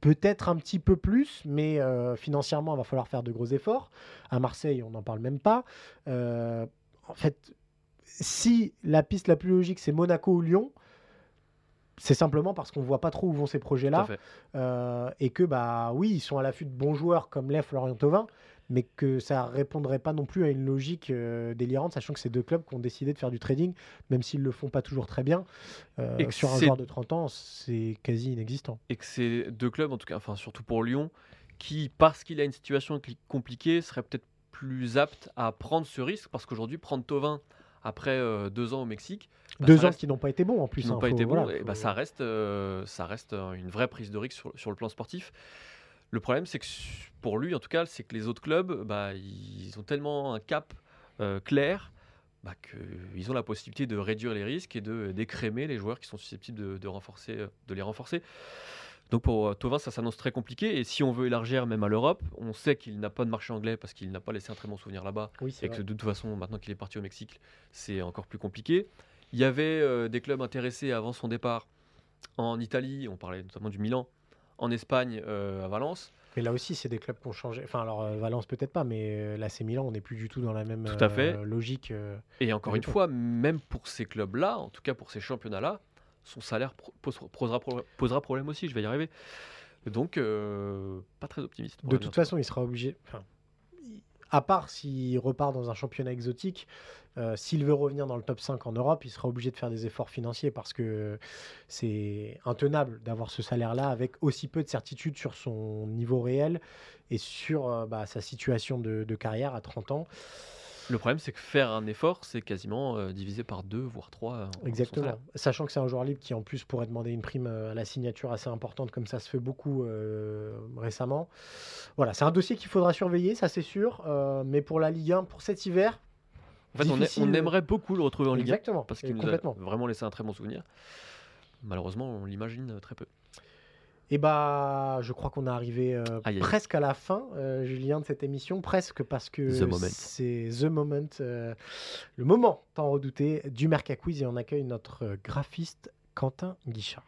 peut-être un petit peu plus, mais euh, financièrement, il va falloir faire de gros efforts. À Marseille, on n'en parle même pas. Euh, en fait, si la piste la plus logique, c'est Monaco ou Lyon, c'est simplement parce qu'on voit pas trop où vont ces projets-là. Euh, et que, bah oui, ils sont à l'affût de bons joueurs comme Lef, Lorient Tovin, mais que ça répondrait pas non plus à une logique euh, délirante, sachant que c'est deux clubs qui ont décidé de faire du trading, même s'ils le font pas toujours très bien. Euh, et sur un joueur de 30 ans, c'est quasi inexistant. Et que c'est deux clubs, en tout cas, enfin surtout pour Lyon, qui, parce qu'il a une situation compliquée, serait peut-être plus apte à prendre ce risque, parce qu'aujourd'hui, prendre Tovin après euh, deux ans au Mexique, bah, Deux ans reste- qui n'ont pas été bons en plus. qui n'ont hein, pas faut- été bons, voilà, et bah, ça reste, euh, ça reste une vraie prise de risque sur, sur le plan sportif. Le problème, c'est que pour lui, en tout cas, c'est que les autres clubs, bah, ils ont tellement un cap euh, clair bah, qu'ils ont la possibilité de réduire les risques et de d'écrémer les joueurs qui sont susceptibles de, de renforcer, euh, de les renforcer. Donc pour euh, Thauvin, ça s'annonce très compliqué. Et si on veut élargir même à l'Europe, on sait qu'il n'a pas de marché anglais parce qu'il n'a pas laissé un très bon souvenir là-bas. Oui, Et que de toute façon, maintenant qu'il est parti au Mexique, c'est encore plus compliqué. Il y avait euh, des clubs intéressés avant son départ en Italie, on parlait notamment du Milan, en Espagne, euh, à Valence. Mais là aussi, c'est des clubs qui ont changé. Enfin, alors euh, Valence peut-être pas, mais euh, l'AC Milan, on n'est plus du tout dans la même Tout à fait. logique. Et encore une fois, même pour ces clubs-là, en tout cas pour ces championnats-là, son salaire posera, pro- posera problème aussi, je vais y arriver. Donc, euh, pas très optimiste. De toute façon, il sera obligé. enfin, à part s'il repart dans un championnat exotique, euh, s'il veut revenir dans le top 5 en Europe, il sera obligé de faire des efforts financiers parce que c'est intenable d'avoir ce salaire-là avec aussi peu de certitude sur son niveau réel et sur euh, bah, sa situation de, de carrière à 30 ans. Le problème, c'est que faire un effort, c'est quasiment euh, divisé par deux, voire trois. euh, Exactement. Sachant que c'est un joueur libre qui en plus pourrait demander une prime euh, à la signature assez importante comme ça se fait beaucoup euh, récemment. Voilà, c'est un dossier qu'il faudra surveiller, ça c'est sûr. euh, mais pour la Ligue 1, pour cet hiver, En fait, on, aimerait beaucoup le retrouver en Ligue 1. Exactement, parce qu'il nous a vraiment laissé un très bon souvenir. Malheureusement, on l'imagine très peu. Et bah, je crois qu'on est arrivé euh, Aïe, aïe. presque à la fin, euh, Julien, de cette émission, presque parce que The moment. c'est the moment, euh, le moment tant redouté du Merca Quiz et on accueille notre graphiste Quentin Guichard.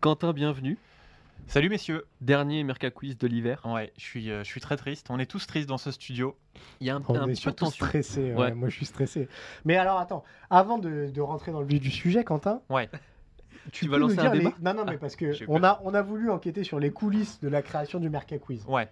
Quentin, bienvenue. Salut messieurs. Dernier Merca Quiz de l'hiver. Ouais, je suis, je suis très triste. On est tous tristes dans ce studio. Il y a un, On un est peu de tension. stressé. Ouais. Moi, je suis stressé. Mais alors, attends, avant de, de rentrer dans le vif du sujet, Quentin, Ouais. Tu, vas lancer un les- débat? Non, non, mais parce que on a, on a voulu enquêter sur les coulisses de la création du Merca Quiz. Ouais.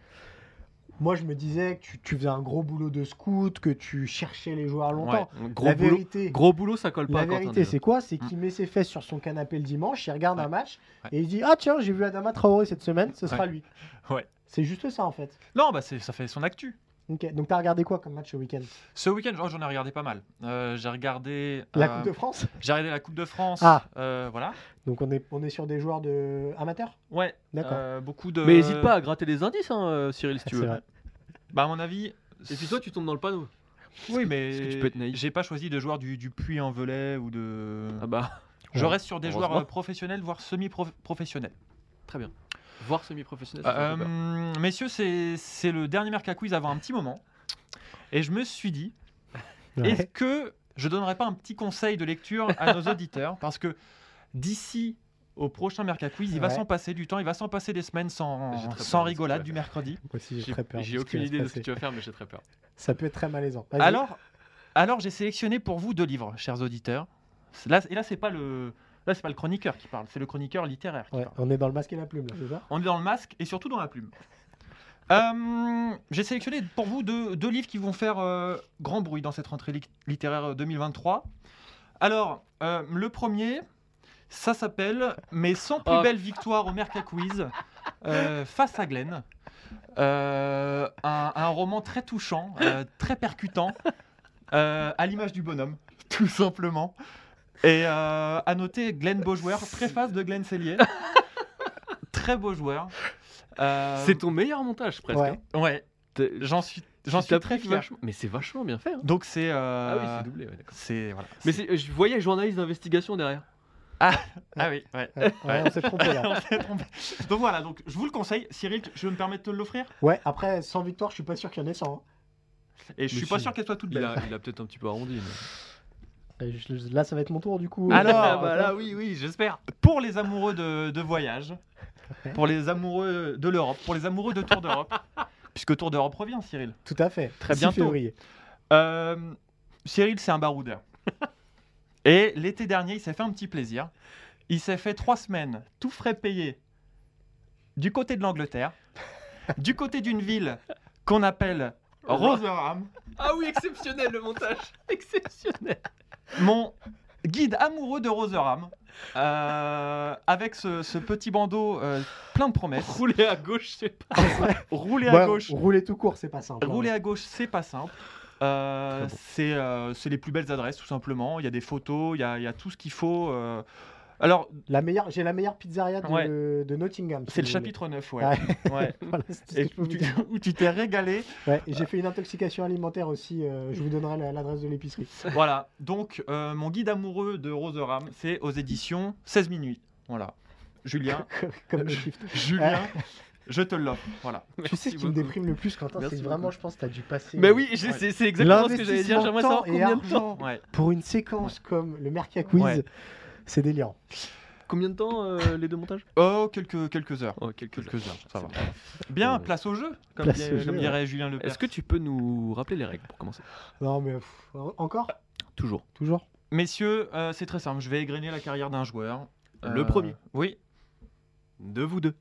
Moi, je me disais que tu, tu faisais un gros boulot de scout, que tu cherchais les joueurs longtemps. Gros la boulot, vérité, gros boulot, ça colle pas. la vérité, c'est quoi? C'est qu'il met ses fesses sur son canapé le dimanche, il regarde un match Ouais. et il dit Ah, tiens, j'ai vu Adama Traoré cette semaine, ce sera Ouais. lui. Ouais. C'est juste ça, en fait. Non, bah c'est- ça fait son actu. Ok, donc t'as regardé quoi comme match ce week-end? Ce week-end, oh, j'en ai regardé pas mal. Euh, j'ai regardé. La euh, Coupe de France? J'ai regardé la Coupe de France. Ah. Euh, voilà. Donc on est, on est sur des joueurs de amateurs? Ouais. D'accord. euh, beaucoup de. Mais n'hésite pas à gratter des indices, hein, Cyril, si tu C'est veux. vrai. Bah à mon avis. Et puis toi, tu tombes dans le panneau. Oui, mais Parce que tu peux être naïf. j'ai pas choisi de joueurs du, du Puy-en-Velay ou de. Ah bah, Je Ouais. reste sur des joueurs professionnels, voire semi-professionnels. très bien. Voir semi-professionnel. Euh, messieurs, c'est le dernier Merca Quiz avant un petit moment. Et je me suis dit, Ouais. Est-ce que je donnerais pas un petit conseil de lecture à nos auditeurs Parce que d'ici au prochain Merca Quiz, il va s'en passer du temps, il va s'en passer des semaines sans, sans rigolade du mercredi. Moi aussi, j'ai très peur. aucune idée de ce que tu vas faire, mais j'ai très peur. Ça peut être très malaisant. Alors, alors j'ai sélectionné pour vous deux livres, chers auditeurs. Là, et là, c'est pas le, là, c'est pas le chroniqueur qui parle, c'est le chroniqueur littéraire qui Ouais, parle. on est dans le masque et la plume, là, c'est ça? On est dans le masque et surtout dans la plume. Euh, j'ai sélectionné pour vous deux, deux livres qui vont faire euh, grand bruit dans cette rentrée li- littéraire euh, 2023. Alors, euh, le premier, ça s'appelle Mes 100 plus Ah. belles victoires au Merca Quiz euh, face à Glenn. Euh, un, un roman très touchant, euh, très percutant, euh, à l'image du bonhomme, tout simplement. Et euh, à noter Glenn Beaujouer, préface de Glenn Cellier. très beau joueur. Euh, C'est ton meilleur montage, presque. Ouais. hein. Ouais, T'es- j'en suis, j'en tu suis t'as très pris fier. vachement- Mais c'est vachement bien fait. hein. Donc c'est. Ah euh, oui, c'est doublé, ouais, d'accord. c'est voilà. Mais C'est- c'est- je voyais journaliste d'investigation derrière. ah oui, ouais. Ouais, ouais, on s'est trompé là. On s'est trompé. donc voilà, donc je vous le conseille. Cyril, tu- je veux me permettre de te l'offrir? Ouais, après, sans victoire, je suis pas sûr qu'il y en ait 100. hein. Et je Mais suis pas si. sûr qu'elle soit toute Il belle. a, il a peut-être un petit peu arrondi. mais- Là, ça va être mon tour du coup. Alors, Euh, bah là, oui, oui, j'espère. Pour les amoureux de, de voyage, pour les amoureux de l'Europe, pour les amoureux de Tour d'Europe, puisque Tour d'Europe revient, Cyril. Tout à fait. Très 6 bientôt. février. Euh, Cyril, c'est un baroudeur. Et l'été dernier, il s'est fait un petit plaisir. Il s'est fait trois semaines, tout frais payé, du côté de l'Angleterre, du côté d'une ville qu'on appelle Rotherham. Ah oui, exceptionnel le montage. Exceptionnel. Mon guide amoureux de Rotherham, euh, avec ce, ce petit bandeau euh, plein de promesses. Rouler à gauche, c'est pas. Rouler Ouais, à gauche, Rouler tout court, c'est pas simple. hein. rouler à gauche, c'est pas simple. Euh, euh, c'est les plus belles adresses, tout simplement. Il y a des photos, il y a, il y a tout ce qu'il faut. Euh. Alors, La meilleure, j'ai la meilleure pizzeria de, Ouais. de Nottingham. si c'est le voulez. chapitre 9, ouais. Voilà, Et où tu dire. où tu t'es régalé. Ouais, et j'ai fait une intoxication alimentaire aussi. euh, je vous donnerai la- l'adresse de l'épicerie. Voilà. Donc, euh, mon guide amoureux de Roseram, c'est aux éditions 16 minuit. Voilà. Julien, Comme le shift. Julien, je te l'offre. Voilà. Tu sais ce qui me déprime le plus, Quentin, c'est vraiment, je pense, que tu as dû passer. Mais oui, Ouais. j'ai- c'est exactement ce que j'allais dire. J'aimerais savoir et combien de temps. Ouais. pour une séquence comme le Merca Quiz, Ouais. C'est délirant. Combien de temps euh, les deux montages? Oh, quelques, quelques heures. Oh, quelques Quelques heures, ça va. C'est Bien, Ouais. place au jeu, comme, Place dirait- au jeu, comme ouais. dirait Julien Lepers. Est-ce que tu peux nous rappeler les règles pour commencer? Non, mais pff, encore? Toujours. Toujours Messieurs, euh, c'est très simple. Je vais égrener la carrière d'un joueur. Le premier. Oui. De vous deux.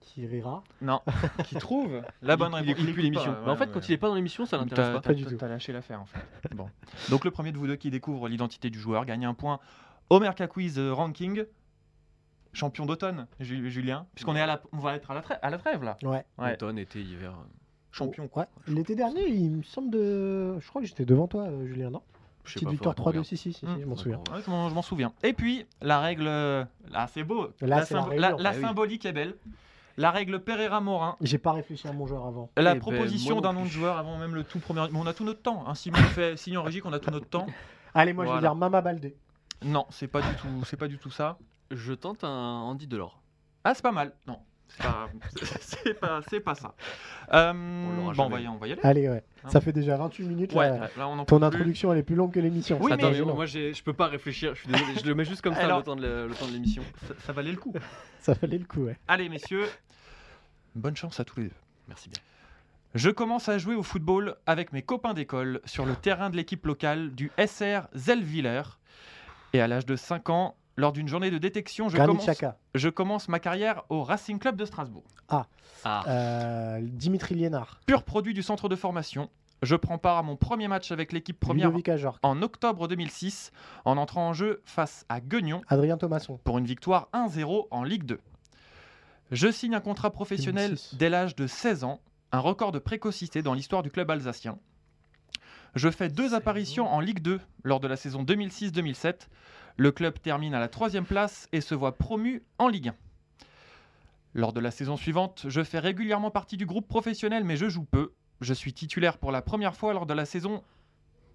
Qui rira? Non. Qui trouve? La bonne réponse. il plus l'émission. Mais en fait, ouais, quand il est pas dans l'émission, ça l'intéresse T'as pas. Pas du tout. t'as lâché l'affaire en fait. Bon. Donc le premier de vous deux qui découvre l'identité du joueur gagne un point au Merca Quiz euh, Ranking. Champion d'automne, Ju- Julien. Puisqu'on est à la, on va être à la, trêve, à la trêve là. Ouais. Ouais. Automne, été, hiver. Champion. Ouais. L'été dernier, il me semble de. Je crois que j'étais devant toi, euh, Julien, non? Petite pas, victoire faudrait 3 2 qu'on 6 6 si, Hum. je m'en souviens. Ouais, je m'en je m'en souviens. Et puis la règle, euh, là c'est beau. Là, la c'est la symbo- règle, la- ouais. la Ah oui. symbolique est belle. La règle Pereira Morin. J'ai pas réfléchi à mon joueur avant. La ben, proposition d'un nom de joueur avant même le tout premier. Mais on a tout notre temps. Hein. Simon fait signe en régie qu'on a tout notre temps. Allez, moi je vais dire Mama Baldé. Non, c'est pas du tout, c'est pas du tout ça. Je tente un Andy Delors. Ah, c'est pas mal. Non, c'est pas, c'est pas, c'est pas ça. Euh, l'aura bon, on va, jamais. y, on va y aller. Allez, ouais. Hein Ça fait déjà 28 minutes. Ouais, là. là, on en Ton plus. introduction, elle est plus longue que l'émission. Oui, Ça mais- Attends, mais moi j'ai- je peux pas réfléchir, je suis désolé, je le mets juste comme ça Alors- le temps de le- le temps de l'émission. Ça, ça valait le coup. Ça valait le coup, ouais. Allez, messieurs, bonne chance à tous les deux. Merci bien. Je commence à jouer au football avec mes copains d'école sur le terrain de l'équipe locale du SR Zellwiller. Et à l'âge de 5 ans, lors d'une journée de détection, je commence, Xhaka. je commence ma carrière au Racing Club de Strasbourg. Ah, Euh, Dimitri Liénard. Pur produit du centre de formation, je prends part à mon premier match avec l'équipe première en octobre 2006 en entrant en jeu face à Guignon Adrien Thomasson. pour une victoire 1-0 en Ligue 2. Je signe un contrat professionnel 2006. dès l'âge de 16 ans, un record de précocité dans l'histoire du club alsacien. Je fais deux apparitions en Ligue 2 lors de la saison 2006-2007. Le club termine à la troisième place et se voit promu en Ligue 1. Lors de la saison suivante, je fais régulièrement partie du groupe professionnel, mais je joue peu. Je suis titulaire pour la première fois lors de la saison.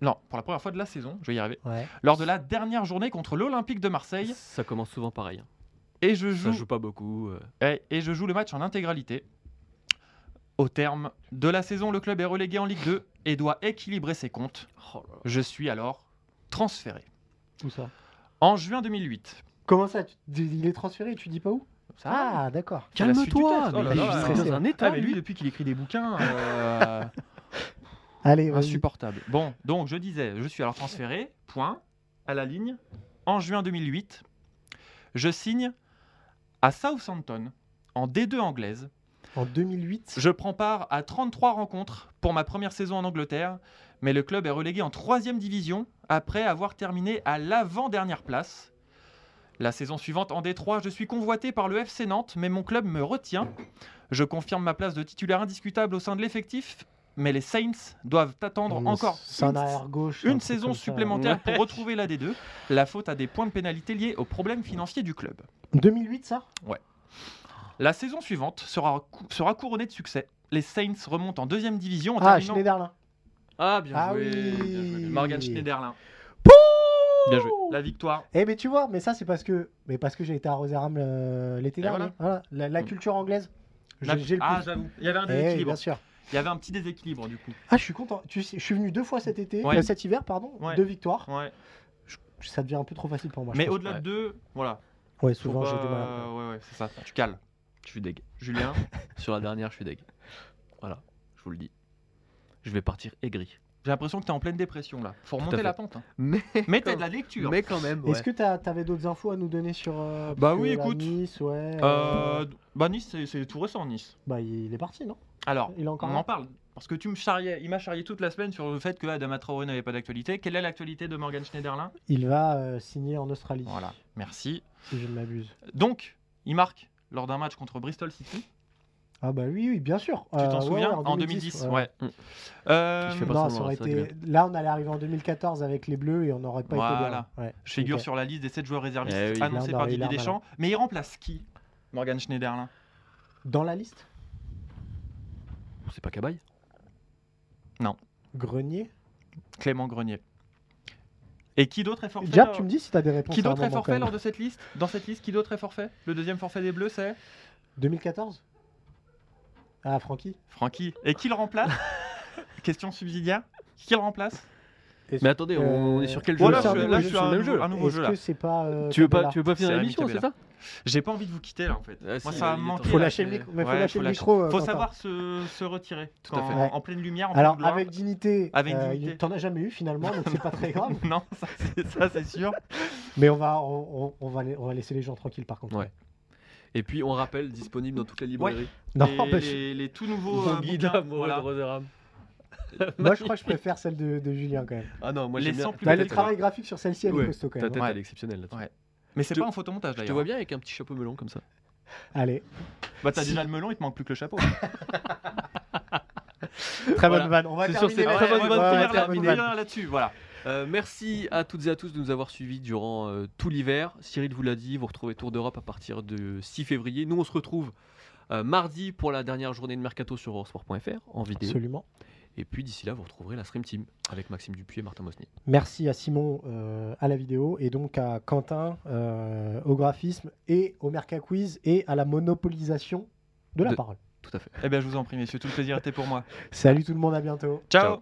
Non, pour la première fois de la saison, je vais y arriver. Ouais. Lors de la dernière journée contre l'Olympique de Marseille, ça commence souvent pareil. hein. et je Ça joue joue pas beaucoup. euh. et, et je joue le match en intégralité. Au terme de la saison, le club est relégué en Ligue 2 et doit équilibrer ses comptes. Oh. Je suis alors transféré. Où ça? En juin 2008. Comment ça? Tu- Il est transféré, tu dis pas où? Ça Ah, d'accord. C'est la suite du Calme-toi, texte. Oh là mais là, il est stressé. dans un Ah, état. mais lui, depuis qu'il écrit des bouquins, euh, Allez, vas-y. insupportable. Bon, donc je disais, je suis alors transféré, point, à la ligne, en juin 2008. Je signe à Southampton, en D2 anglaise, En 2008. Je prends part à 33 rencontres pour ma première saison en Angleterre, mais le club est relégué en troisième division après avoir terminé à l'avant-dernière place. La saison suivante en Détroit, je suis convoité par le FC Nantes, mais mon club me retient. Je confirme ma place de titulaire indiscutable au sein de l'effectif, mais les Saints doivent attendre Hum, encore une, arrière gauche. une saison supplémentaire pour Ouais. retrouver la D2, la faute à des points de pénalité liés aux problèmes financiers du club. 2008, ça? La saison suivante sera, cou- sera couronnée de succès. Les Saints remontent en deuxième division en Ah, terminant... Schneiderlin. Ah, bien Ah joué. oui. bien joué. Morgan Schneiderlin. Bien joué. La victoire. Eh mais tu vois, mais ça c'est parce que, mais parce que j'ai été à Rotterdam euh, l'été dernier. voilà. Voilà. La, la culture anglaise. J'ai La- j'ai le ah, j'avoue. Il y avait un Eh, déséquilibre. bien sûr. Il y avait un petit déséquilibre du coup. Ah, je suis content. Tu sais, je suis venu deux fois cet été, Ouais. euh, cet hiver, pardon, Ouais. deux victoires. Ouais. Ça devient un peu trop facile pour moi. Mais au-delà ouais. de deux, voilà. Ouais, souvent j'ai du mal. à- Ouais, ouais, c'est ça. Tu cales. Je suis deg. Julien. Sur la dernière, je suis deg. Voilà, je vous le dis. Je vais partir aigri. J'ai l'impression que t'es en pleine dépression là. Faut remonter la pente. hein. Mais, Mais t'as de la lecture. mais quand même, ouais. Est-ce que t'as- t'avais d'autres infos à nous donner sur euh, Bah oui, écoute. Nice, ouais. Euh, bah Nice, c'est- tout récent Nice. Bah il est parti, non? Alors, Il est encore on là? en parle. Parce que tu me charriais, il m'a charrié toute la semaine sur le fait que Adama Traoré n'avait pas d'actualité. Quelle est l'actualité de Morgan Schneiderlin? Il va euh, signer en Australie. Voilà, merci. Si je ne m'abuse. Donc, il marque lors d'un match contre Bristol City. Ah bah oui, oui, bien sûr. Tu t'en Euh, souviens ouais, En 2010, ouais. Euh, Je fais pas Non, semblant, ça aurait ça va été... être Là, on allait arriver en 2014 avec les Bleus et on n'aurait pas été Voilà. bien. Ouais. Je figure sur la liste des 7 joueurs réservistes Eh oui. annoncés par Didier Deschamps. Mais il remplace qui Morgan Schneiderlin. Dans la liste? C'est pas Cabaye Grenier? Clément Grenier. Et qui d'autre est forfait Jab, tu me dis si tu as des réponses. Qui d'autre est forfait lors de cette liste Dans cette liste, qui d'autre est forfait? Le deuxième forfait des Bleus, c'est 2014 Ah, Francky Francky. Et qui le remplace? Question subsidiaire. Qui le remplace? Mais attendez, on Euh, est sur quel jeu Voilà, là je suis- là, je suis sur le un jeu. un nouveau jeu là. que c'est pas. euh, Tu veux pas, tu veux pas finir l'émission, c'est ça J'ai pas envie de vous quitter là en fait. Ah, Moi si, ça me manqué. Faut lâcher le micro, faut Ouais, lâcher le lâcher. micro. euh, Faut Quentin. savoir se, se retirer. Tout à fait. Ouais. En pleine lumière, en Alors, pleine gloire. avec dignité, Avec euh, dignité. t'en as jamais eu finalement, donc c'est pas très grave. non, ça c'est, sûr. Mais on va, on, on- on va, la- on va laisser les gens tranquilles par contre. Ouais. Et puis on rappelle, disponible dans toutes les librairies. Non, les, bah, les, tout nouveaux Mon euh, voilà. moi je crois que je préfère celle de, de Julien quand même. Ah non, moi Les j'aime bien. 100 plus Bah, le travail graphique sur celle-ci, elle Ouais, est costaud quand Ta même. tête hein. elle est exceptionnelle là-dessus. Ouais. Mais c'est Je- pas un photomontage Je te d'ailleurs. vois bien avec un petit chapeau melon comme ça. Allez, Bah t'as Si. déjà le melon, il te manque plus que le chapeau. très Voilà. bonne vanne. On va C'est sur terminer là- ouais, ouais, là- là-dessus, voilà. Euh, merci à toutes et à tous de nous avoir suivis durant euh, tout l'hiver. Cyril vous l'a dit, vous retrouvez Tour d'Europe à partir de 6 février. Nous, on se retrouve euh, mardi pour la dernière journée de mercato sur eurosport.fr en vidéo. Absolument. Et puis d'ici là, vous retrouverez la Stream Team avec Maxime Dupuis et Martin Mosnier. Merci à Simon euh, à la vidéo et donc à Quentin euh, au graphisme et au Merca Quiz et à la monopolisation de la De- parole. Tout à fait. Eh bien je vous en prie messieurs, tout le plaisir était pour moi. Salut tout le monde, à bientôt. Ciao.